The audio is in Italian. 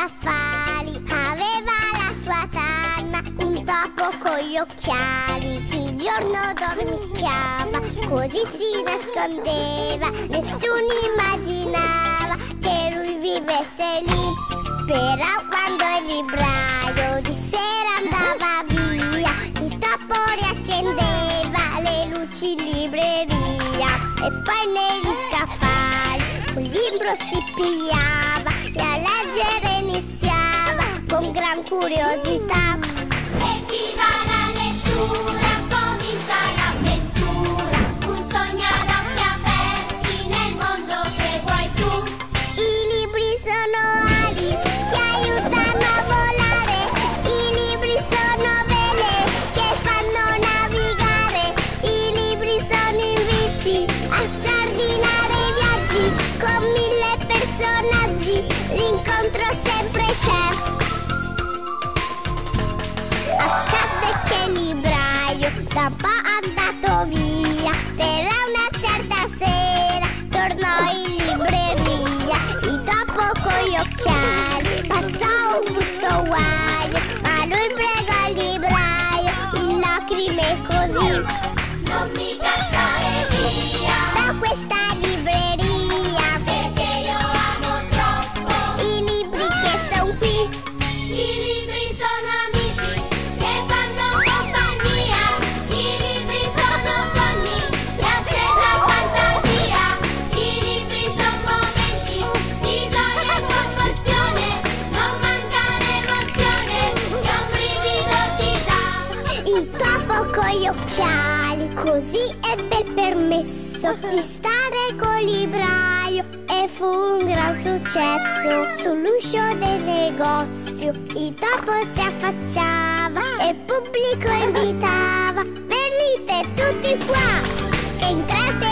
scaffali, aveva la sua tanna, un topo con gli occhiali, di giorno dormicchiava, così si nascondeva, nessuno immaginava che lui vivesse lì. Però quando il libraio di sera andava via, il topo riaccendeva le luci in libreria e poi negli scaffali un libro si pigliava con gran curiosità. Evviva da un andato via, però una certa sera. Tornò in libreria, il topo con gli occhiali. Passò un brutto guaio, ma lui pregò il libraio. In lacrime così. Topo con gli occhiali, così ebbe il permesso di stare col libraio e fu un gran successo. Sull'uscio del negozio il topo si affacciava e il pubblico invitava. Venite tutti qua, entrate